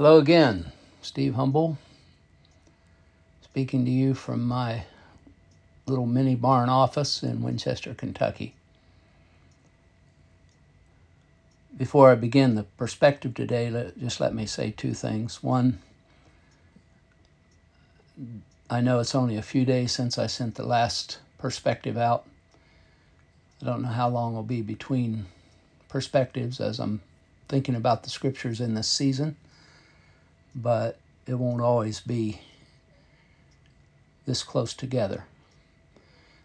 Hello again, Steve Humble, speaking to you from my little mini barn office in Winchester, Kentucky. Before I begin the perspective today, just let me say two things. One, I know it's only a few days since I sent the last perspective out. I don't know how long will be between perspectives as I'm thinking about the scriptures in this season, but it won't always be this close together.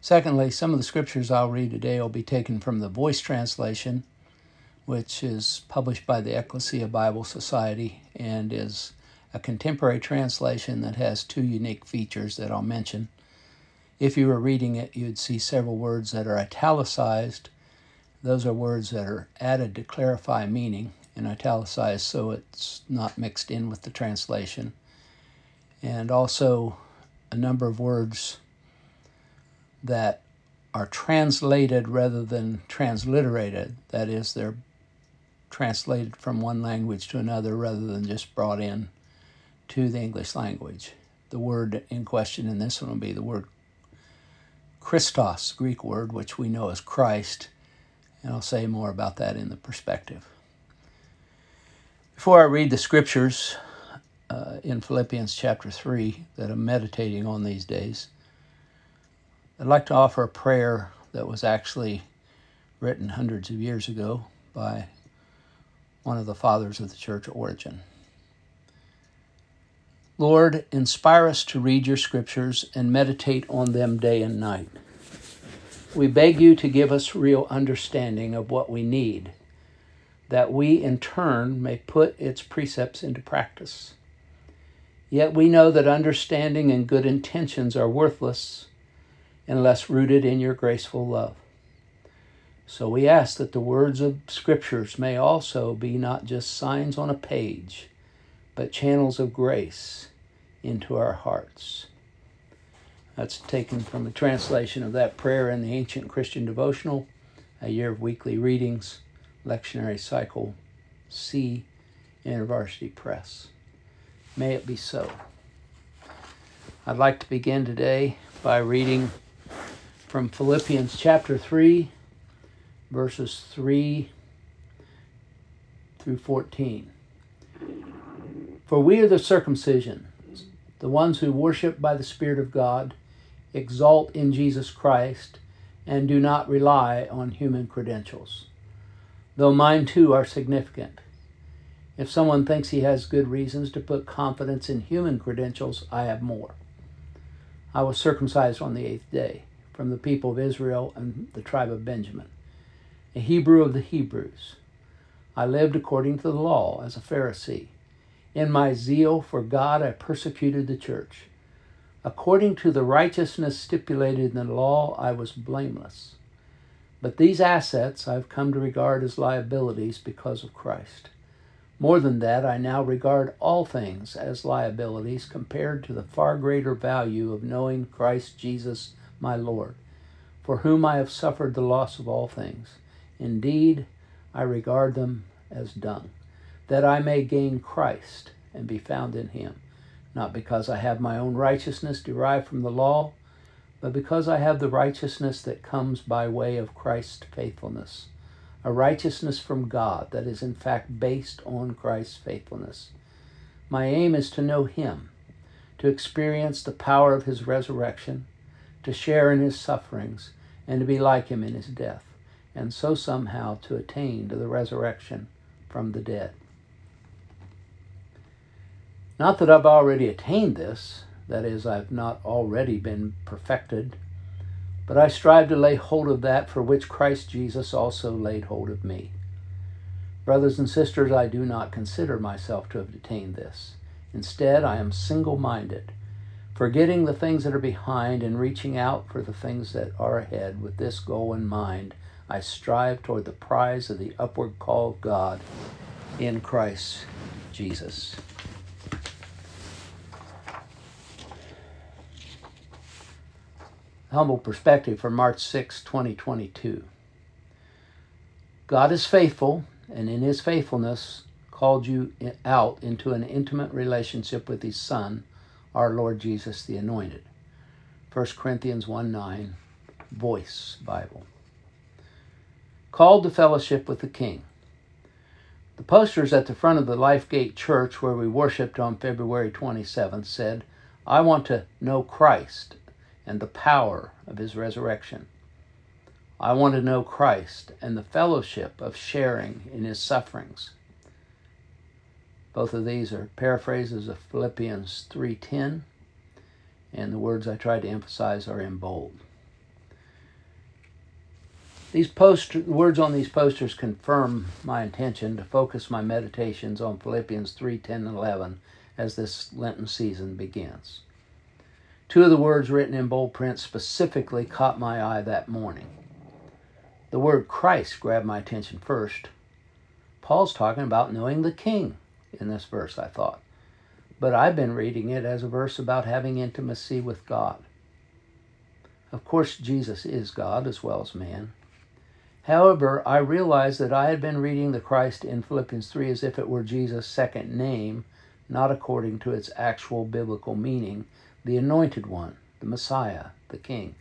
Secondly, some of the scriptures I'll read today will be taken from the Voice translation, which is published by the Ecclesia Bible Society and is a contemporary translation that has two unique features that I'll mention. If you were reading it, you'd see several words that are italicized. Those are words that are added to clarify meaning and italicized so it's not mixed in with the translation. And also a number of words that are translated rather than transliterated. That is, they're translated from one language to another rather than just brought in to the English language. The word in question in this one will be the word Christos, Greek word, which we know as Christ, and I'll say more about that in the perspective. Before I read the scriptures uh, in Philippians chapter 3 that I'm meditating on these days, I'd like to offer a prayer that was actually written hundreds of years ago by one of the fathers of the church, Origen. Lord, inspire us to read your scriptures and meditate on them day and night. We beg you to give us real understanding of what we need, that we in turn may put its precepts into practice. Yet we know that understanding and good intentions are worthless unless rooted in your graceful love. So we ask that the words of scriptures may also be not just signs on a page, but channels of grace into our hearts. That's taken from a translation of that prayer in the Ancient Christian Devotional, a year of weekly readings, lectionary cycle C, InterVarsity Press. May it be so. I'd like to begin today by reading from Philippians chapter 3, verses 3 through 14. For we are the circumcision the ones who worship by the Spirit of God, exalt in Jesus Christ, and do not rely on human credentials. Though mine too are significant. If someone thinks he has good reasons to put confidence in human credentials, I have more. I was circumcised on the eighth day, from the people of Israel and the tribe of Benjamin, a Hebrew of the Hebrews. I lived according to the law as a Pharisee in my zeal for God, I persecuted the church. According to the righteousness stipulated in the law, I was blameless. But these assets I've come to regard as liabilities because of Christ. More than that, I now regard all things as liabilities compared to the far greater value of knowing Christ Jesus my Lord, for whom I have suffered the loss of all things. Indeed, I regard them as dung that I may gain Christ and be found in him, not because I have my own righteousness derived from the law, but because I have the righteousness that comes by way of Christ's faithfulness, a righteousness from God that is in fact based on Christ's faithfulness. My aim is to know him, to experience the power of his resurrection, to share in his sufferings, and to be like him in his death, and so somehow to attain to the resurrection from the dead. Not that I've already attained this, that is, I've not already been perfected, but I strive to lay hold of that for which Christ Jesus also laid hold of me. Brothers and sisters, I do not consider myself to have attained this. Instead, I am single minded, forgetting the things that are behind and reaching out for the things that are ahead. With this goal in mind, I strive toward the prize of the upward call of God in Christ Jesus. Humble perspective for March 6, 2022. God is faithful, and in his faithfulness called you out into an intimate relationship with his Son, our Lord Jesus the Anointed. 1 Corinthians 1 9, Voice Bible. Called to fellowship with the King. The posters at the front of the Lifegate Church, where we worshiped on February 27th, said, I want to know Christ and the power of his resurrection. I want to know Christ and the fellowship of sharing in his sufferings. Both of these are paraphrases of Philippians 3:10, and the words I tried to emphasize are in bold. These post words on these posters confirm my intention to focus my meditations on Philippians 3:10 and 11 as this Lenten season begins. Two of the words written in bold print specifically caught my eye that morning. The word Christ grabbed my attention first. Paul's talking about knowing the King in this verse, I thought. But I've been reading it as a verse about having intimacy with God. Of course, Jesus is God as well as man. However, I realized that I had been reading the Christ in Philippians 3 as if it were Jesus' second name, not according to its actual biblical meaning, the Anointed One, the Messiah, the King.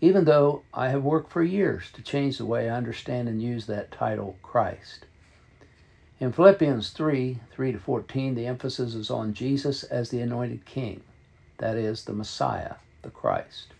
Even though I have worked for years to change the way I understand and use that title, Christ. In Philippians 3 3 to 14, the emphasis is on Jesus as the anointed king, that is, the Messiah, the Christ.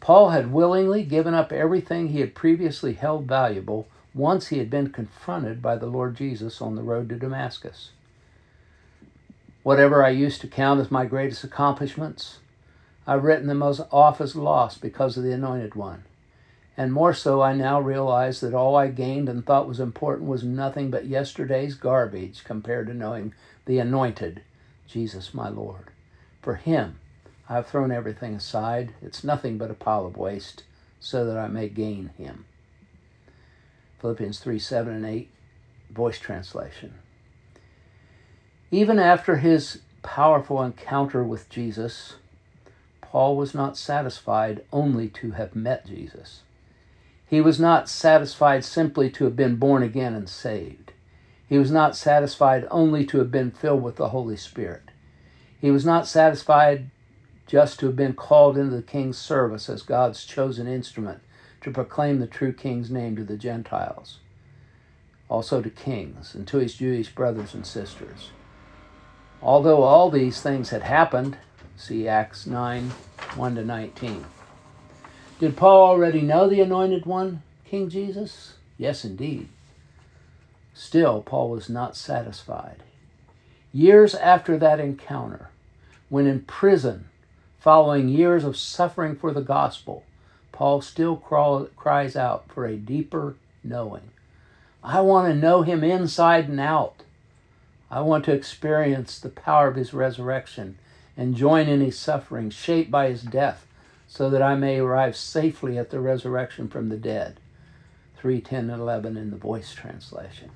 Paul had willingly given up everything he had previously held valuable once he had been confronted by the Lord Jesus on the road to Damascus. Whatever I used to count as my greatest accomplishments, I've written them off as lost because of the Anointed One. And more so, I now realize that all I gained and thought was important was nothing but yesterday's garbage compared to knowing the anointed, Jesus my Lord. For him, I have thrown everything aside. It's nothing but a pile of waste, so that I may gain him. Philippians 3 7 and 8, voice translation. Even after his powerful encounter with Jesus, Paul was not satisfied only to have met Jesus. He was not satisfied simply to have been born again and saved. He was not satisfied only to have been filled with the Holy Spirit. He was not satisfied just to have been called into the king's service as God's chosen instrument to proclaim the true king's name to the Gentiles, also to kings and to his Jewish brothers and sisters. Although all these things had happened, see Acts 9 1 to 19. Did Paul already know the anointed one, King Jesus? Yes, indeed. Still, Paul was not satisfied. Years after that encounter, when in prison, following years of suffering for the gospel, Paul still crawl, cries out for a deeper knowing. I want to know him inside and out. I want to experience the power of his resurrection and join in his suffering, shaped by his death so that I may arrive safely at the resurrection from the dead. 3 10 and 11 in the voice translation.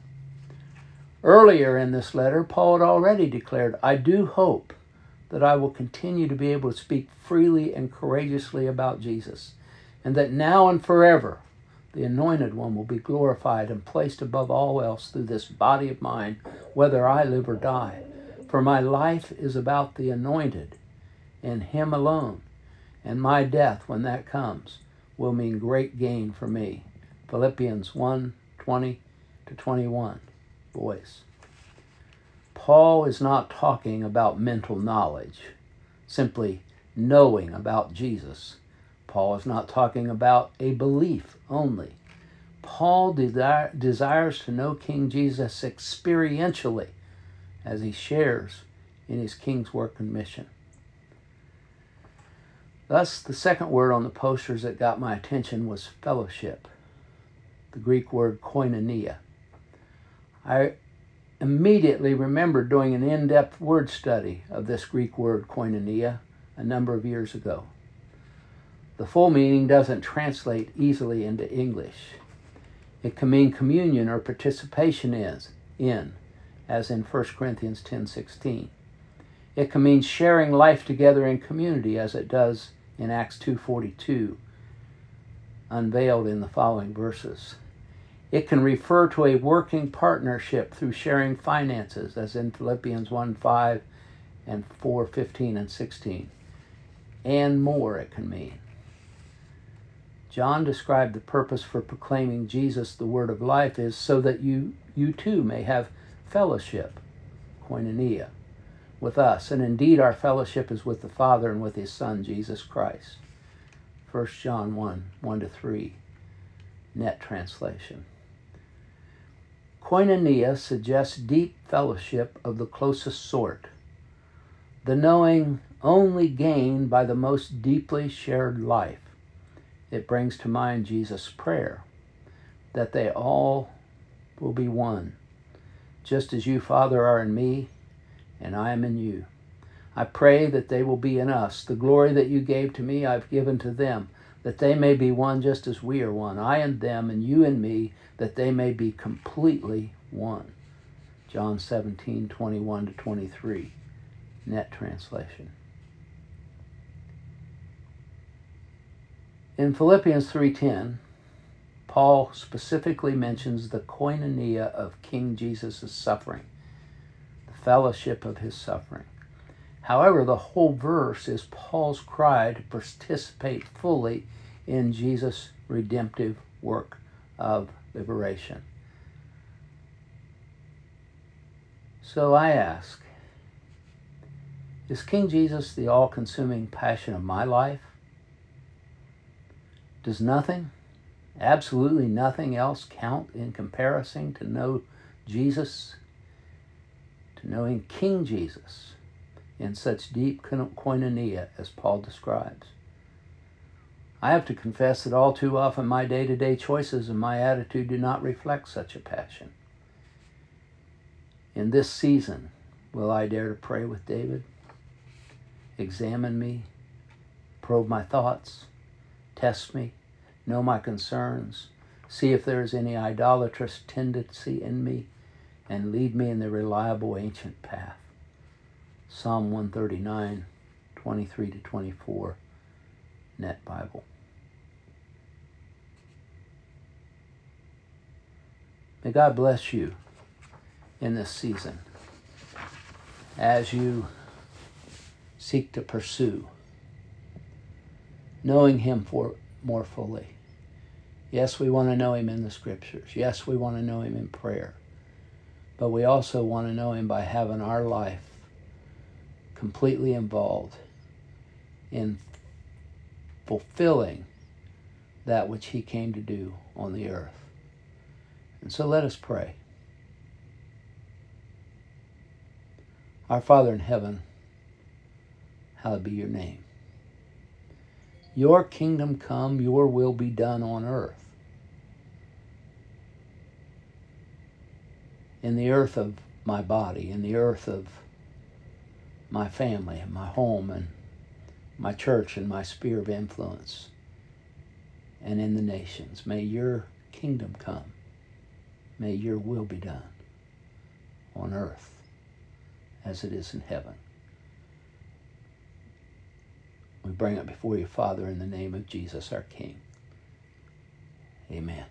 Earlier in this letter, Paul had already declared, I do hope that I will continue to be able to speak freely and courageously about Jesus, and that now and forever the Anointed One will be glorified and placed above all else through this body of mine, whether I live or die. For my life is about the Anointed and Him alone and my death, when that comes, will mean great gain for me. Philippians 1 20 to 21. Voice. Paul is not talking about mental knowledge, simply knowing about Jesus. Paul is not talking about a belief only. Paul desire, desires to know King Jesus experientially as he shares in his king's work and mission. Thus, the second word on the posters that got my attention was fellowship, the Greek word koinonia. I immediately remembered doing an in depth word study of this Greek word koinonia a number of years ago. The full meaning doesn't translate easily into English. It can mean communion or participation is in, as in 1 Corinthians 10:16. It can mean sharing life together in community as it does in Acts 2:42 unveiled in the following verses. It can refer to a working partnership through sharing finances, as in Philippians 1 5 and 4 15 and 16. And more, it can mean. John described the purpose for proclaiming Jesus, the word of life, is so that you, you too may have fellowship, koinonia, with us. And indeed, our fellowship is with the Father and with his Son, Jesus Christ. 1 John 1 1 to 3, net translation. Koinonia suggests deep fellowship of the closest sort, the knowing only gained by the most deeply shared life. It brings to mind Jesus' prayer that they all will be one, just as you, Father, are in me and I am in you. I pray that they will be in us. The glory that you gave to me, I've given to them, that they may be one just as we are one, I and them, and you and me, that they may be completely one. John 17, 21 to 23, net translation. In Philippians 3:10, Paul specifically mentions the koinonia of King Jesus' suffering, the fellowship of his suffering. However, the whole verse is Paul's cry to participate fully in Jesus' redemptive work of liberation. So I ask Is King Jesus the all consuming passion of my life? Does nothing, absolutely nothing else count in comparison to know Jesus, to knowing King Jesus in such deep koinonia as Paul describes? I have to confess that all too often my day to day choices and my attitude do not reflect such a passion. In this season, will I dare to pray with David? Examine me, probe my thoughts, test me, know my concerns, see if there is any idolatrous tendency in me, and lead me in the reliable ancient path. Psalm 139, 23 to 24, Net Bible. May God bless you in this season as you seek to pursue knowing Him for more fully. Yes, we want to know Him in the Scriptures. Yes, we want to know Him in prayer. But we also want to know Him by having our life completely involved in fulfilling that which He came to do on the earth. And so let us pray. Our Father in heaven, hallowed be your name. Your kingdom come, your will be done on earth. In the earth of my body, in the earth of my family and my home and my church and my sphere of influence and in the nations. May your kingdom come. May your will be done on earth as it is in heaven. We bring it before you, Father, in the name of Jesus, our King. Amen.